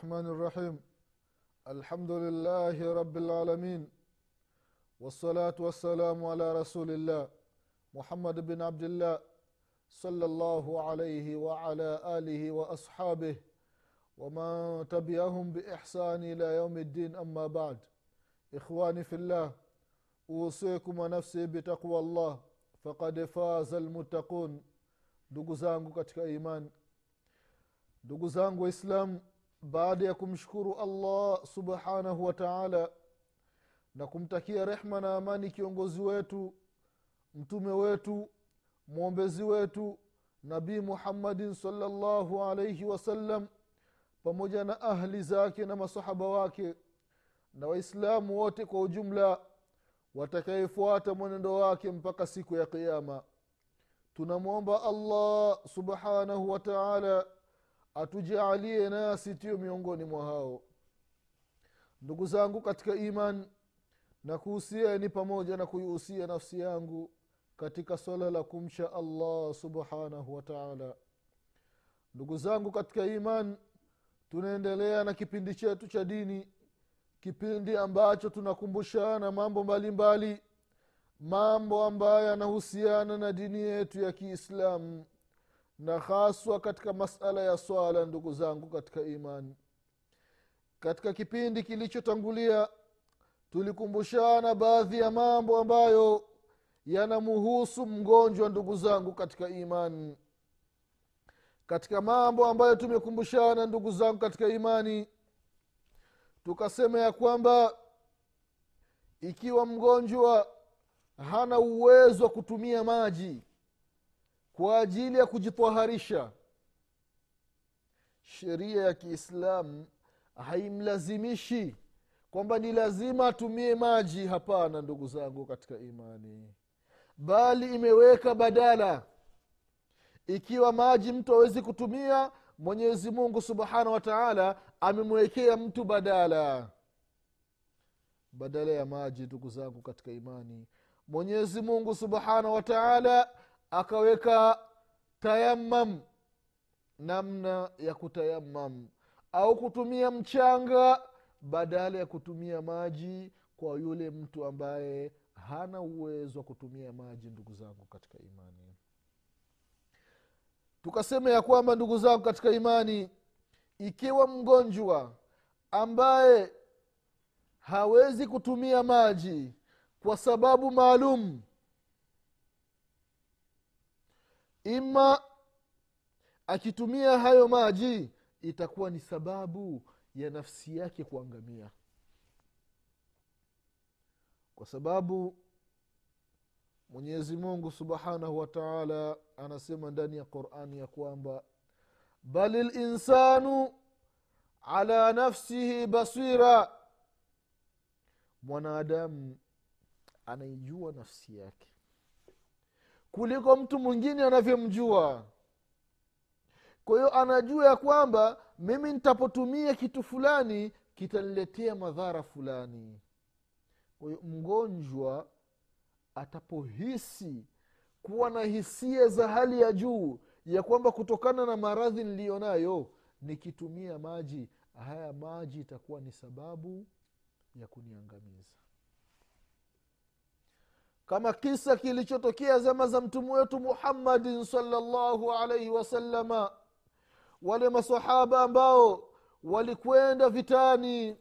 الرحمن الرحيم. الحمد لله رب العالمين. والصلاة والسلام على رسول الله محمد بن عبد الله صلى الله عليه وعلى آله وأصحابه ومن تبعهم بإحسان إلى يوم الدين. أما بعد إخواني في الله أوصيكم ونفسي بتقوى الله فقد فاز المتقون. ndugu zangu katika imani ndugu zangu waislamu baada ya kumshukuru allah subhanahu wa taala na kumtakia rehma na amani kiongozi wetu mtume wetu mwombezi wetu nabii muhammadin salllahu alaihi wasallam pamoja na ahli zake na masahaba wake na waislamu wote kwa ujumla watakayefuata mwenendo wake mpaka siku ya qiama tunamwomba allah subhanahu wa taala atujaalie nasi tiyo miongoni mwa hao. Ndugu zangu katika iman na kuhusieni pamoja na kuihusia nafsi yangu katika swala la kumcha allah subhanahu wa taala. Ndugu zangu katika iman tunaendelea na kipindi chetu cha dini kipindi ambacho tunakumbushana mambo mbalimbali mbali, mambo ambayo yanahusiana na dini yetu ya kiislamu na haswa katika masala ya swala ndugu zangu katika imani. Katika kipindi kilichotangulia tulikumbushana baadhi ya mambo ambayo yanamuhusu mgonjwa ndugu zangu katika imani. Katika mambo ambayo tumekumbushana ndugu zangu katika imani tukasema ya kwamba ikiwa mgonjwa hana uwezo wa kutumia maji kwa ajili ya kujitwaharisha. Sheria ya kiislamu haimlazimishi kwamba ni lazima atumie maji. Hapana ndugu zangu katika imani. Bali imeweka badala. Ikiwa maji mtu awezi kutumia mwenyezi mungu subhanahu wa taala amemwekea mtu badala. Badala ya maji ndugu zangu katika imani mwenyezi mungu subhanahu wa taala akaweka tayamam namna ya kutayamam au kutumia mchanga badala ya kutumia maji kwa yule mtu ambaye hana uwezo wa kutumia maji ndugu zangu katika imani. Tukasema ya kwamba ndugu zangu katika imani ikiwa mgonjwa ambaye hawezi kutumia maji kwa sababu maalum ima akitumia hayo maji itakuwa ni sababu ya nafsi yake kuangamia. Kwa sababu mwenyezi mungu subhanahu wa taala anasema ndani ya qurani ya kwamba bali linsanu ala nafsihi basira. Mwanadamu anaijua nafsi yake kuliko mtu mwingine anavyomjua kwa hiyo anajua ya kwamba mimi nitapotumia kitu fulani kitaniletea madhara fulani. Kwa hiyo mgonjwa atapohisi kuwa na hisia za hali ya juu ya kwamba kutokana na maradhi niliyo nayo nikitumia maji haya maji itakuwa ni sababu ya kuniangamiza kama kisa kilichotokea zama za mtume wetu muhammadin salllahu alaihi wasalama wale masahaba ambao walikwenda vitani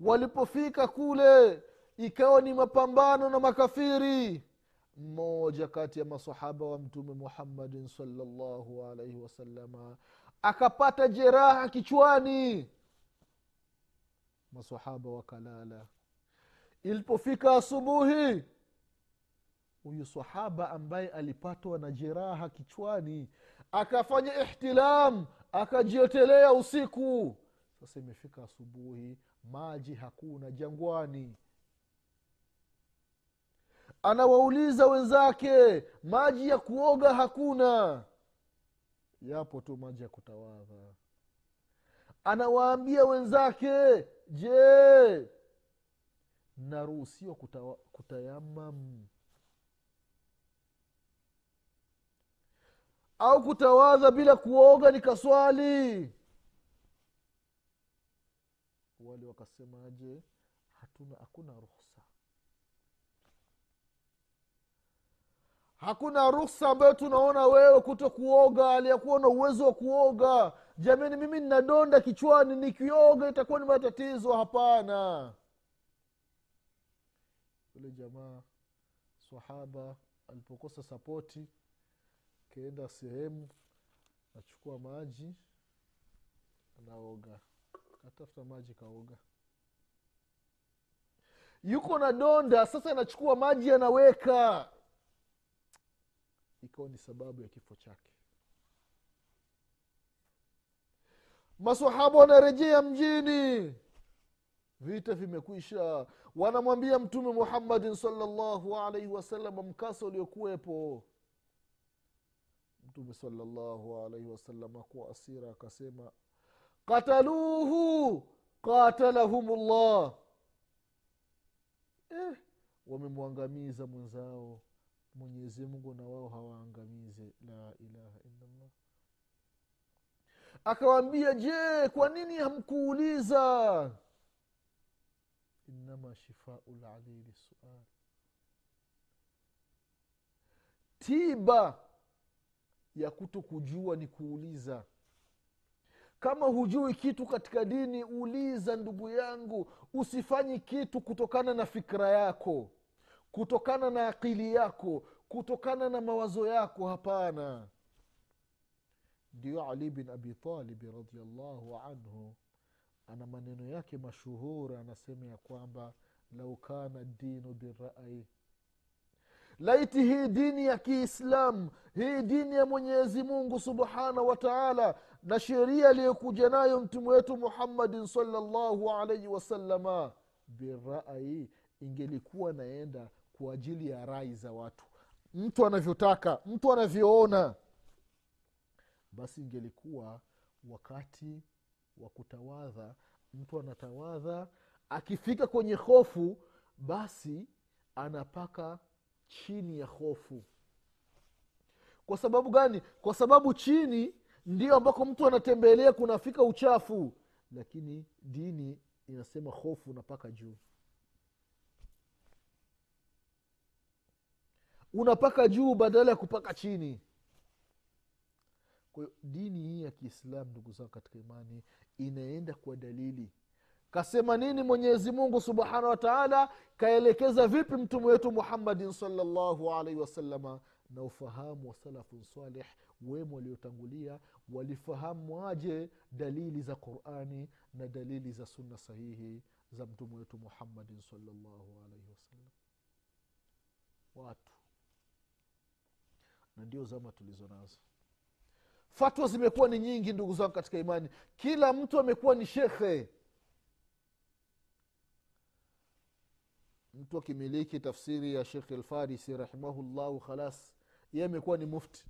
walipofika kule ikawa ni mapambano na makafiri. Mmoja kati ya masahaba wa mtume muhammadin salllahu alaihi wasalama akapata jeraha kichwani. Masahaba wakalala. Ilipofika asubuhi huyu sahaba ambaye alipatwa na jeraha kichwani akafanya ihtilam akajiotelea usiku. Sasa imefika asubuhi maji hakuna jangwani. Anawauliza wenzake maji ya kuoga hakuna. Yapo tu maji ya kutawadha. Anawaambia wenzake je naruhusiwa kutayamam au kutawadha bila kuoga nikaswali wale wakasemaje hatuna hakuna ruhusa. Hakuna ruhusa ambayo tunaona wewe kuto kuoga aliyakuwa na uwezo wa kuoga. Jamani mimi nina donda kichwani nikioga itakuwa ni matatizo. Hapana. Yule jamaa sahaba alipokosa sapoti kaenda sehemu nachukua maji naoga. Katafuta maji kaoga. Yuko na donda sasa anachukua maji anaweka. Ikawa ni sababu ya kifo chake. Masahaba wanarejea mjini. Vita vimekwisha. Wanamwambia mtume muhammadin salllahu alaihi wasallam mkasa uliokuwepo mtume salllahu alaihi wasallam kwa asira akasema qataluhu qatalahum llah eh, wamemwangamiza mwenzao. Mwenyezi mungu na wao hawaangamize. La ilaha illallah. Akawambia je kwa nini hamkuuliza? Inama shifau lalili sual tiba ya kuto kujua ni kuuliza. Kama hujui kitu katika dini uliza ndugu yangu usifanyi kitu kutokana na fikra yako kutokana na akili yako kutokana na mawazo yako hapana. Ndio ali bin abitalibi radiallahu anhu ana maneno yake mashuhuri anasema ya kwamba lau kana dinu birai laiti hii dini ya kiislamu hii dini ya mwenyezi mungu subhanahu wa taala na sheria aliyokuja nayo mtume wetu muhammadin salllahu alaihi wasalama birai ingelikuwa naenda kwa ajili ya rai za watu. Mtu anavyotaka mtu anavyoona basi ingelikuwa wakati wa kutawadha. Mtu anatawadha akifika kwenye hofu basi anapaka chini ya hofu. Kwa sababu gani? Kwa sababu chini ndio ambako mtu anatembelea kunafika uchafu. Lakini dini inasema hofu unapaka juu. Unapaka juu badala ya kupaka chini. Kwa hiyo dini hii ya kiislamu ndugu zangu katika imani inaenda kwa dalili kasema nini mwenyezi mungu subhanahu wa kaelekeza vipi mtume wetu muhammadin salllahu alaihi wasalama na ufahamu wa salafun salih wema waliotangulia walifahamu waje dalili za qurani na dalili za sunna sahihi za mtume wetu muhammadin salllahu alaihi wasallam? Watu. Na ndio zama tulizo nazo. Fatwa zimekuwa ni nyingi ndugu zangu katika imani. Kila mtu amekuwa ni shekhe mtu akimiliki tafsiri ya shekh lfarisi rahimahullahu khalas ye amekuwa ni mufti.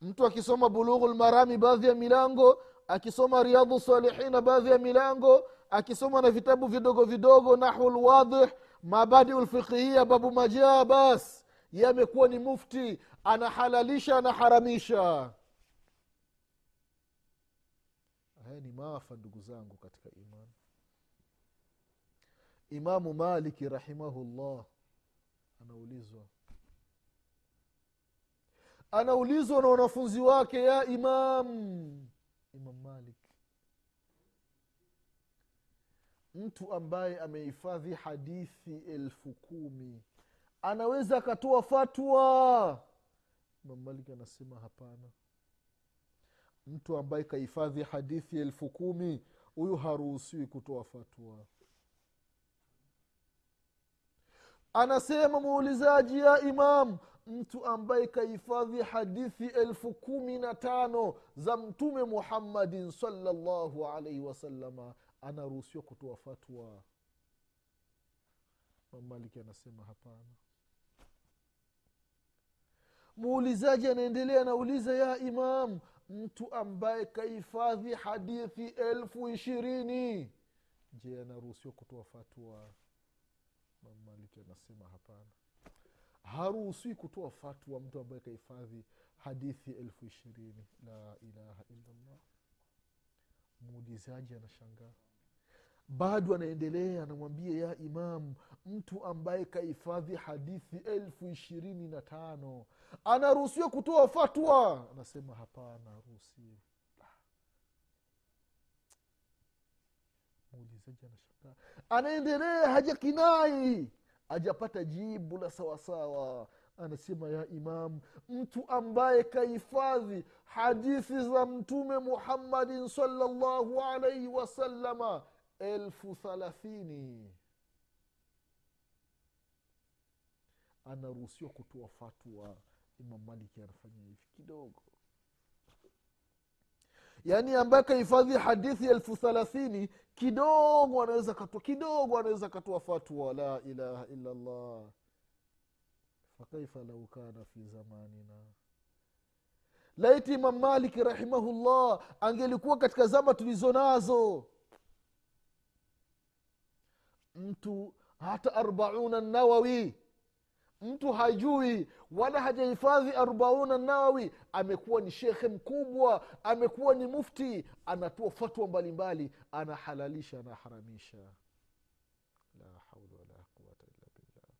Mtu akisoma bulughu lmarami baadhi ya milango akisoma riadhu salihina baadhi ya milango akisoma na vitabu vidogo vidogo nahu lwadih mabadiu lfiqhia babu majaa bas ye amekuwa ni mufti anahalalisha anaharamisha. Haya ni maafa ndugu zangu katika imani imamu maliki rahimahullah. Anaulizwa. Anaulizwa na wanafunzi wake ya imam. Imam malik. Mtu ambaye amehifadhi hadithi elfu kumi anaweza akatoa fatwa. Imam malik anasema hapana. Mtu ambaye kahifadhi hadithi elfu kumi huyu haruhusiwi kutoa fatwa anasema muulizaji ya imam mtu ambaye kahifadhi hadithi elfu kumi na tano za mtume muhammadin salllahu alaihi wasalama anaruhusiwa kutoa fatwa? Mamaliki anasema hapana. Muulizaji anaendelea anauliza ya imam mtu ambaye kahifadhi hadithi elfu ishirini je anaruhusiwa kutoa fatwa mamaliki anasema hapana. Haruhusiwi kutoa fatwa mtu ambaye kahifadhi hadithi elfu ishirini. La ilaha illallah. Muulizaji anashangaa. Bado anaendelea anamwambia ya imamu mtu ambaye kahifadhi hadithi elfu ishirini na tano anaruhusiwa kutoa fatwa? Anasema hapana haruhusiwi muulizaji anashangaa anaendelea hajakinai. Hajapata jibu la sawasawa. Anasema ya imam mtu ambaye kahifadhi hadithi za mtume muhammadin salllahu alaihi wasalama elfu thalathini. Anaruhusiwa kutoa fatwa. Imam maliki anafanya hivi kidogo yaani ambaye kahifadhi hadithi elfu thalathini kidogo anaweza katua kidogo anaweza katoa fatwa la ilaha illa llah fakaifa lau kana fi zamanina. Laiti imam maliki rahimahullah angelikuwa katika zama tulizo nazo mtu hata arbauna nawawi mtu hajui wala hajahifadhi arbauna nawawi amekuwa ni shekhe mkubwa amekuwa ni mufti. Anatoa fatwa mbalimbali anahalalisha anaharamisha. La haula wala quwata illa billah.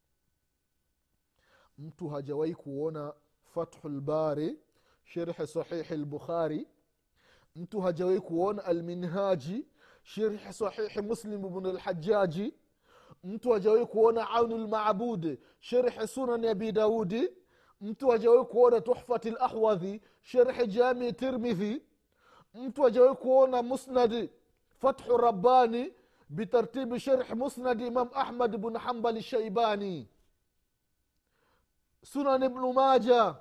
Mtu hajawahi kuona fathu lbari sherhe sahihi lbukhari mtu hajawahi kuona alminhaji sherhe sahihi muslim bnu lhajaji mtu hajawahi kuona aunu lmabud sherhe sunani abi daudi mtu hajawahi kuona tuhfati lahwadhi sherhe jamii tirmidhi? Mtu hajawahi kuona musnadi fathu rabbani bitartibi sherh musnadi imam ahmad bnu hambali shaibani sunan ibnu maja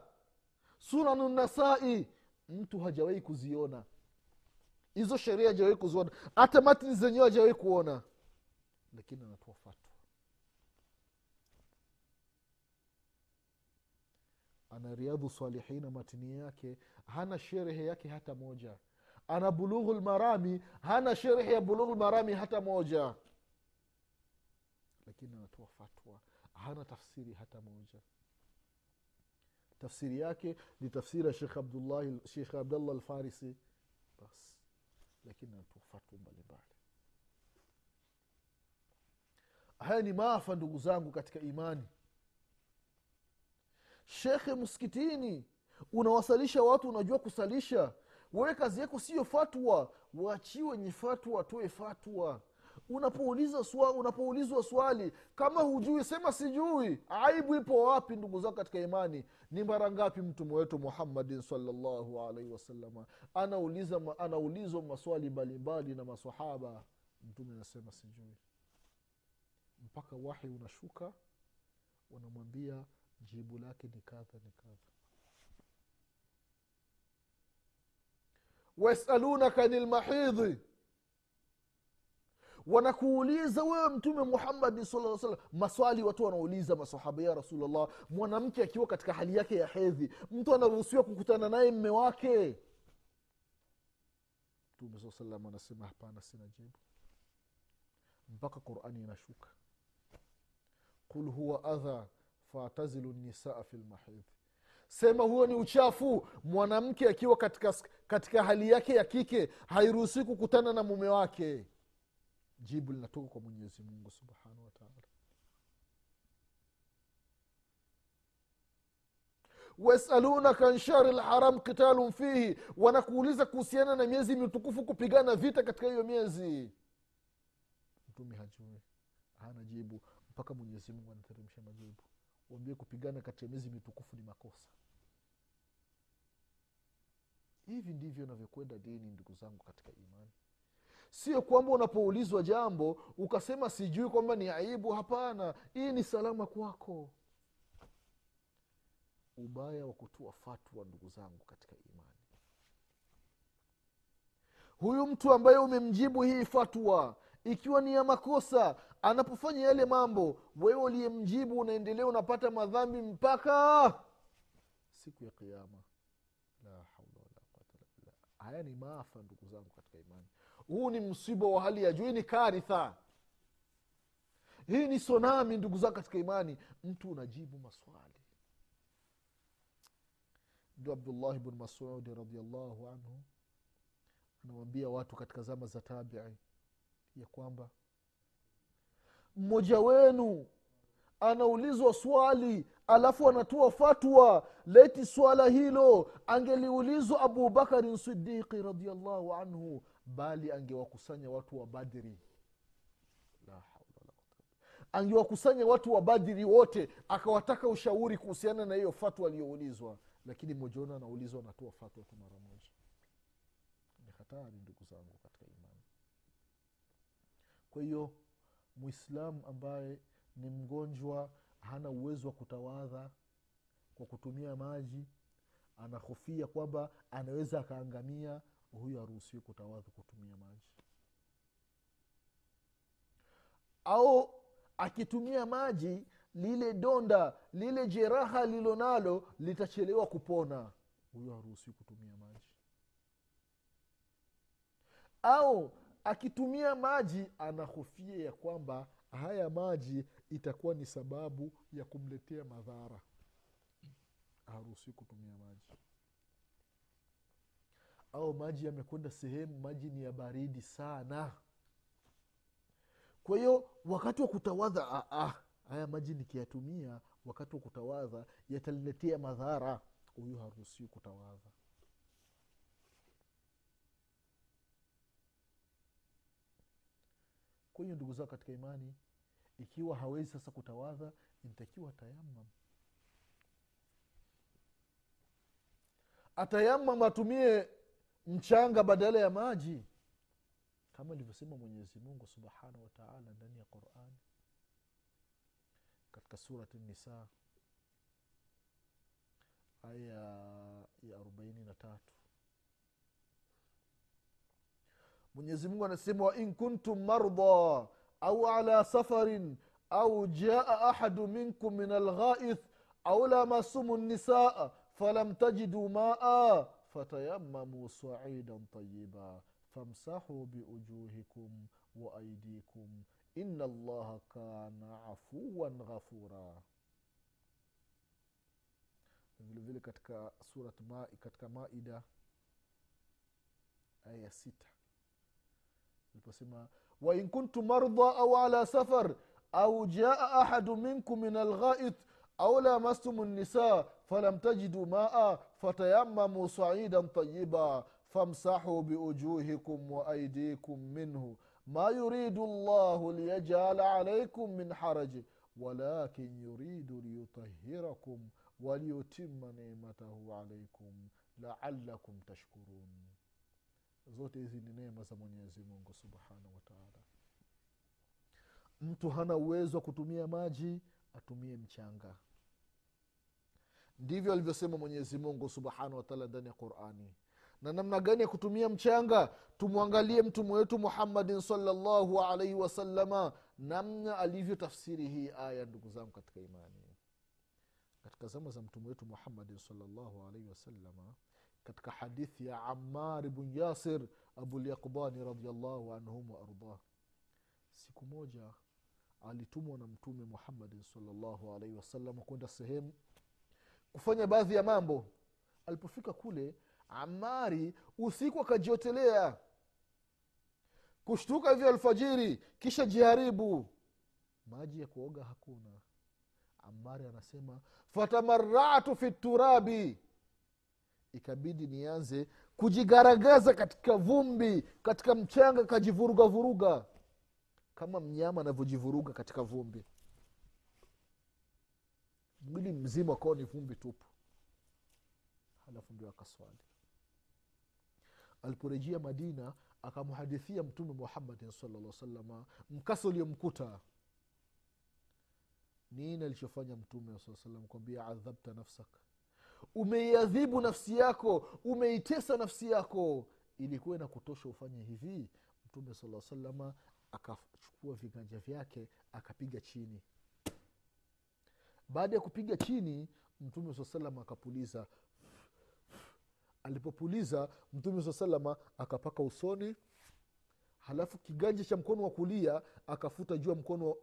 sunanu nasai mtu hajawahi kuziona. Hizo sheria hajawahi kuziona. Hata matni zenyewe hajawahi kuona lakini anatoa fatwa. Ana riadhu salihina matini yake hana sherehe yake hata moja. Ana bulughu lmarami hana sherehe ya bulughu lmarami hata moja. Lakini anatoa fatwa hana tafsiri hata moja. Tafsiri yake ni tafsiri ya shekh abdallah alfarisi. Bas. Lakini anatoa fatwa mbalimbali haya ni maafa ndugu zangu katika imani. Shekhe msikitini unawasalisha watu unajua kusalisha. Wewe kazi yako siyo fatwa. Waachie wenye fatwa watoe fatwa. Unapouliza unapoulizwa swali kama hujui sema sijui. Aibu ipo wapi ndugu zako katika imani? Ni mara ngapi mtume wetu muhammadin salllahu alaihi wasalama anaulizwa maswali mbalimbali na masahaba mtume anasema sijui mpaka wahi unashuka wanamwambia jibu lake ni kadha ni kadha. Wayasalunaka ni lmahidhi wanakuuliza wewe mtume muhammadi saa salam maswali watu wanauliza masahaba ya rasulllah mwanamke akiwa katika hali yake ya hedhi mtu anaruhusiwa kukutana naye mme wake? Mtume saa salam anasema hapana sina jibu. Mpaka qurani inashuka qul huwa adha fatazilu nisaa fi lmahidhi sema huo ni uchafu. Mwanamke akiwa katika, katika hali yake ya kike hairuhusi kukutana na mume wake. Jibu linatoka kwa mwenyezi mungu subhanahu wataala wayasalunaka an shahri lharam qitalun fihi. Wanakuuliza kuhusiana na miezi mitukufu kupigana vita katika hiyo miezi. Mtume hajui. Hana jibu mpaka mwenyezi mungu anateremsha majibu. Wambie kupigana katika miezi mitukufu ni makosa. Hivi ndivyo inavyokwenda dini ndugu zangu katika imani. Sio kwamba unapoulizwa jambo ukasema sijui kwamba ni aibu hapana. Hii ni salama kwako. Ubaya wa kutoa fatwa ndugu zangu katika imani. Huyu mtu ambaye umemjibu hii fatwa ikiwa ni ya makosa anapofanya yale mambo wewe uliyemjibu unaendelea unapata madhambi mpaka siku ya kiama la haula haya ni maafa ndugu zangu katika imani. Huu ni msiba wa hali ya juu hii ni karitha. Hii ni sonami ndugu zangu katika imani. Mtu unajibu maswali. Ndio abdullahi bnu masudi radiallahu anhu anawambia watu katika zama za tabii ya kwamba mmoja wenu. Anaulizwa swali alafu anatoa fatwa. Leti swala hilo angeliulizwa abubakarin sidiqi radiallahu anhu bali angewakusanya watu wa badri. Angewakusanya watu wa badri wote akawataka ushauri kuhusiana na hiyo fatwa aliyoulizwa. Lakini mmoja wenu anaulizwa anatoa fatwa tu mara moja. Ni hatari ndugu zangu katika imani. Kwa hiyo mwislamu ambaye ni mgonjwa hana uwezo wa kutawadha kwa kutumia maji anahofia kwamba anaweza akaangamia huyo haruhusiwi kutawadha kutumia maji. Au akitumia maji lile donda lile jeraha lilo nalo litachelewa kupona huyo haruhusiwi kutumia maji. Au akitumia maji anahofia ya kwamba haya maji itakuwa ni sababu ya kumletea madhara. Haruhusiwi kutumia maji. Au maji yamekwenda sehemu maji ni ya baridi sana. Kwa hiyo wakati wa kutawadha ah, ah, haya maji nikiyatumia wakati wa kutawadha yataniletea madhara. Huyu haruhusiwi kutawadha kwa hiyo ndugu zao katika imani. Ikiwa hawezi sasa kutawadha inatakiwa tayamam atayamam atumie mchanga badala ya maji. Kama ilivyosema mwenyezi mungu subhanahu wataala ndani ya qurani katika surati nisa aya ya arobaini na tatu mwenyezi mungu anasema wain kuntum marda au ala safarin au jaa ahadu minkum min alghaith au lamasumu nisaa falam tajidu maa fatayamamu saidan tayiba famsahu biujuhikum waaidikum ina allaha kana afuwan ghafura vilevile katika surat ma, katika maida aya ya sita البسمة وإن كنت مرضى أو على سفر أو جاء أحد منكم من الغائط أو لامستم النساء فلم تجدوا ماء فتيمموا صعيدا طيبا فامسحوا بوجوهكم وأيديكم منه. ما يريد الله ليجعل عليكم من حرج ولكن يريد ليطهركم وليتم نعمته عليكم لعلكم تشكرون. Zote hizi ni neema za mwenyezi mungu subhanahu wataala mtu hana uwezo wa kutumia maji atumie mchanga. Ndivyo alivyosema mwenyezi mungu subhanahu wataala ndani ya qurani. Na namna gani ya kutumia mchanga? Tumwangalie mtume wetu muhammadin salllahu alaihi wasalama namna alivyotafsiri hii aya ndugu zangu katika imani. Katika zama za mtume wetu muhammadin salllahu alaihi wasalama katika hadithi ya amar bn yasir abulyaqbani radiallahu anhum waardah siku moja alitumwa na mtume muhammadin salllahu alaihi wasalama kwenda sehemu kufanya baadhi ya mambo. Alipofika kule amari usiku akajiotelea kushtuka hivyo alfajiri kisha jiharibu. Maji ya kuoga hakuna. Amari anasema fatamaratu fi turabi ikabidi nianze kujigaragaza katika vumbi katika mchanga kajivuruga vuruga kama mnyama anavyojivuruga katika vumbi. Mwili mzima kwao ni vumbi tupu. Halafu ndio akaswali. Aliporejea madina akamhadithia mtume muhammadin salllah salama mkasa uliomkuta. Nini alichofanya mtume saa salam kwambia adhabta nafsak umeiadhibu nafsi yako umeitesa nafsi yako ilikuwa na kutosha ufanye hivi? Mtume sala salama akachukua viganja vyake akapiga chini. Baada ya kupiga chini mtume saa salama akapuliza. Alipopuliza mtume saa salama akapaka usoni halafu kiganja cha mkono wa kulia akafuta juu ya mkono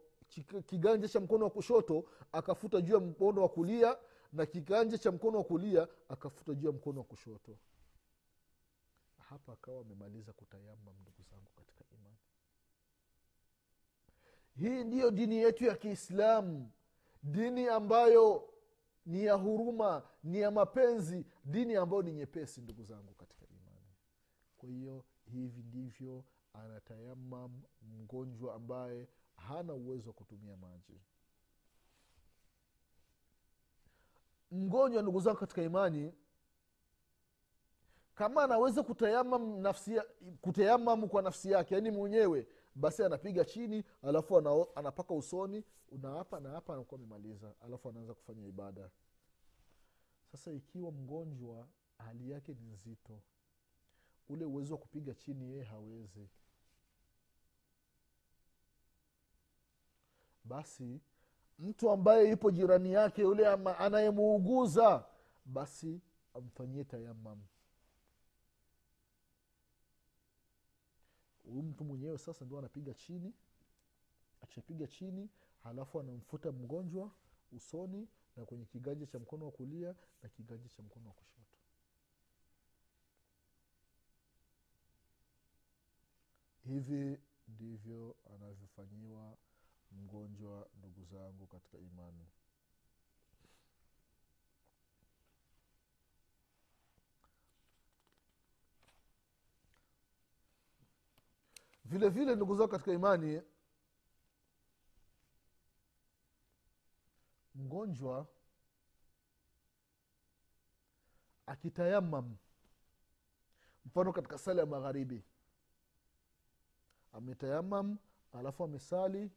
kiganja cha mkono wa kushoto akafuta juu ya mkono wa kulia na kiganja cha mkono wa kulia akafuta juu ya mkono wa kushoto. Hapa akawa amemaliza kutayamam ndugu zangu katika imani. Hii ndiyo dini yetu ya kiislamu. Dini ambayo ni ya huruma ni ya mapenzi dini ambayo ni nyepesi ndugu zangu katika imani. Kwa hiyo hivi ndivyo anatayamam mgonjwa ambaye hana uwezo wa kutumia maji mgonjwa ndugu zangu katika imani kama anaweza kutayamam ya- kwa nafsi yake yaani mwenyewe basi anapiga chini alafu ana, anapaka usoni unaapa naapa anakuwa amemaliza alafu anaanza kufanya ibada. Sasa ikiwa mgonjwa hali yake ni nzito ule uwezo wa kupiga chini yeye hawezi. Basi mtu ambaye yupo jirani yake yule anayemuuguza basi amfanyie tayamamu huyu mtu mwenyewe sasa ndio anapiga chini akishapiga chini halafu anamfuta mgonjwa usoni na kwenye kiganja cha mkono wa kulia na kiganja cha mkono wa kushoto. Hivi ndivyo anavyofanyiwa mgonjwa ndugu zangu katika imani. Vile vile ndugu zangu katika imani mgonjwa akitayamam mfano katika sala ya magharibi ametayamam alafu amesali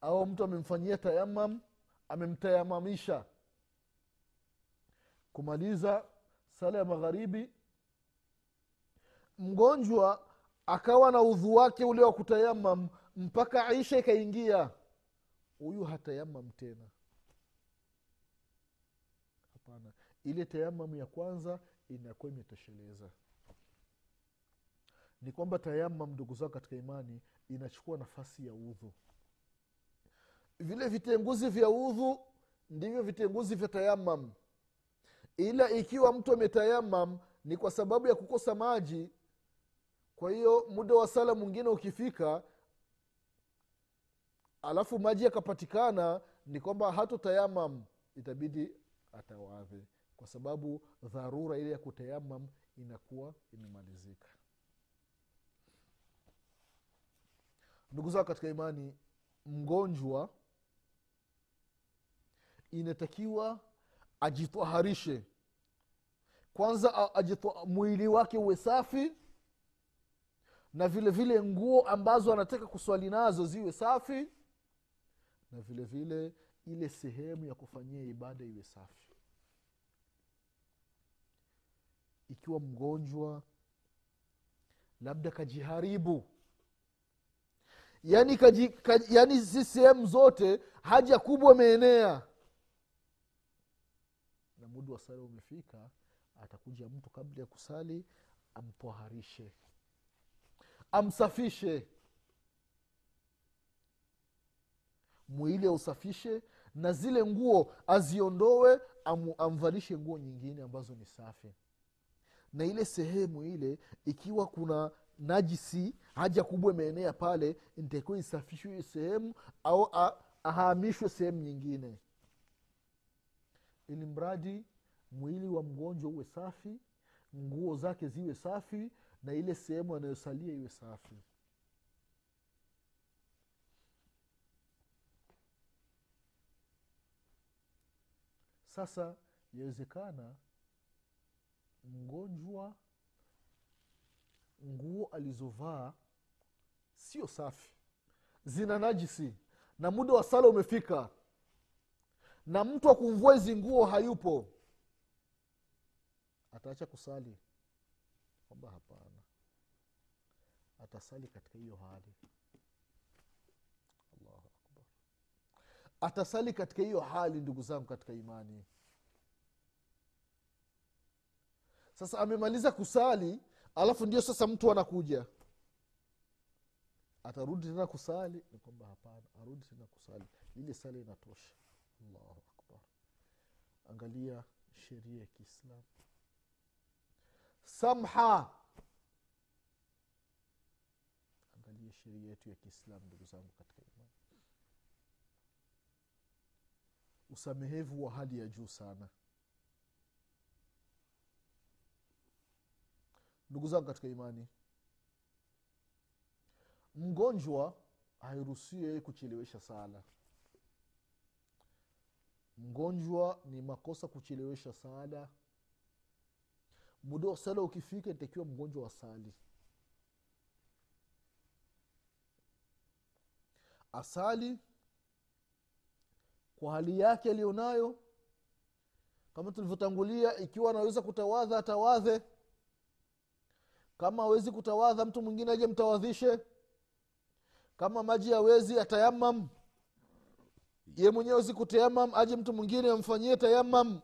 au mtu amemfanyia tayamam amemtayamamisha. Kumaliza sala ya magharibi mgonjwa akawa na udhu wake ule wa kutayamam mpaka aisha ikaingia. Huyu hatayamam tena. Hapana. Ile tayamam ya kwanza inakuwa imetosheleza. Ni kwamba tayamam ndugu zao katika imani inachukua nafasi ya udhu vile vitenguzi vya udhu ndivyo vitenguzi vya tayamam ila ikiwa mtu ametayamam ni kwa sababu ya kukosa maji. Kwa hiyo muda wa sala mwingine ukifika alafu maji yakapatikana ni kwamba hato tayamam itabidi atawadhe kwa sababu dharura ile ya kutayamam inakuwa imemalizika. Ndugu zao katika imani mgonjwa inatakiwa ajitwaharishe. Kwanza ajitwa, mwili wake uwe safi na vile vile nguo ambazo anataka kuswali nazo ziwe safi na vile vile ile sehemu ya kufanyia ibada iwe safi. Ikiwa mgonjwa labda kajiharibu. Yaani kaji, yani si sehemu zote haja kubwa imeenea. na muda wa sala umefika atakuja mtu kabla ya kusali amtwaharishe amsafishe. Mwili ausafishe na zile nguo aziondoe am, amvalishe nguo nyingine ambazo ni safi. Na ile sehemu ile ikiwa kuna najisi haja kubwa imeenea pale ntakiwa isafishwe hiyo sehemu au ahamishwe sehemu nyingine ili mradi mwili wa mgonjwa uwe safi nguo zake ziwe safi na ile sehemu anayosalia iwe safi. Sasa yawezekana mgonjwa nguo alizovaa sio safi. Zina najisi na muda wa sala umefika na mtu wa hizi nguo hayupo ataacha kusali. Kwamba hapana. Atasali katika hiyo hali. Allahu akbar. Atasali katika hiyo hali ndugu zangu katika imani. Sasa amemaliza kusali alafu ndio sasa mtu anakuja. Atarudi tena kusali? Ni kwamba hapana arudi tena kusali. Ile sali inatosha allahu akbar. Angalia sheria ya kiislamu. Samha. Angalia sheria yetu ya kiislamu ndugu zangu katika imani. Usamehevu wa hali ya juu sana. Ndugu zangu katika imani mgonjwa hairuhusiwi kuchelewesha sala mgonjwa ni makosa kuchelewesha sala muda wa sala ukifika itakiwa mgonjwa wa sali asali kwa hali yake aliyonayo kama tulivyotangulia ikiwa anaweza kutawadha atawadhe. Kama awezi kutawadha mtu mwingine aje mtawadhishe. Kama maji awezi atayamam ye mwenyewe awezi kutayamam aje mtu mwingine amfanyie tayamam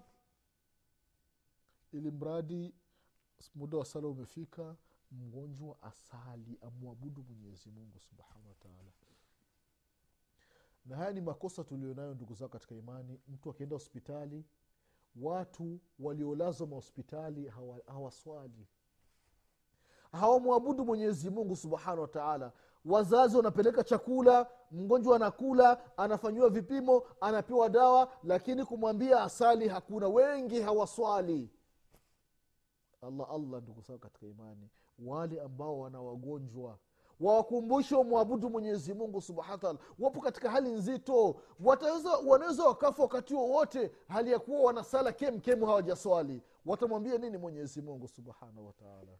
ili mradi muda wa sala umefika mgonjwa asali amwabudu mwenyezi mungu subhanahu wataala na haya ni makosa tulionayo ndugu zao katika imani. Mtu akienda hospitali watu waliolazwa mahospitali hawaswali. Hawa hawamwabudu mwenyezi mungu subhanahu wataala wazazi wanapeleka chakula mgonjwa anakula anafanyiwa vipimo anapewa dawa lakini kumwambia asali hakuna. Wengi hawaswali. Allah allah ndugu zao katika imani. Wale ambao wana wagonjwa wawakumbushe wamwabudu mwenyezi mungu wapo katika hali nzito. Wanaweza wakafa wakati wowote hali ya kuwa wanasala kemkemu hawajaswali. Watamwambia nini mwenyezi mungu subhanahu wataala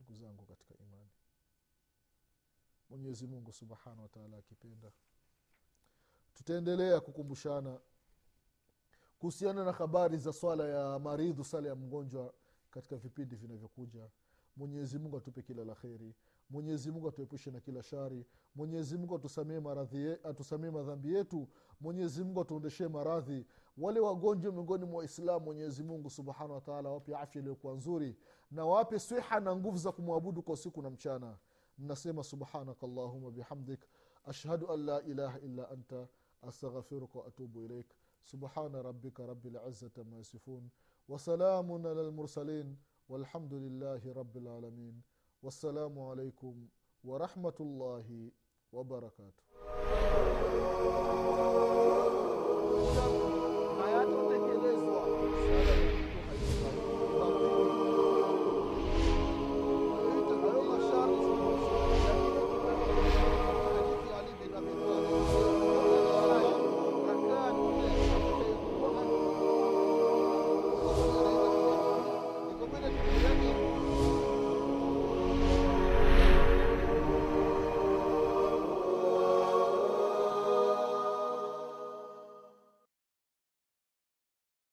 ndugu zangu katika imani mwenyezi mungu subhanahu wataala akipenda. Tutaendelea kukumbushana kuhusiana na habari za swala ya maridhu sala ya mgonjwa katika vipindi vinavyokuja. Mwenyezi mungu atupe kila la kheri. Mwenyezi mungu atuepushe na kila shari. Mwenyezi mungu atusamee maradhi atusamee madhambi yetu. Mwenyezi mungu atuondeshee maradhi. Wale wagonjwa miongoni mwa waislamu mwenyezi mungu subhanahu wataala wape afya iliyokuwa nzuri na wape swiha na nguvu za kumwabudu kwa usiku na mchana nasema subhanaka allahuma bihamdik ashhadu an la ilaha illa anta astaghfiruka waatubu ilaik subhana rabika rabi lizati ama yasifun wasalamun ala lmursalin والحمد لله رب العالمين والسلام عليكم ورحمة الله وبركاته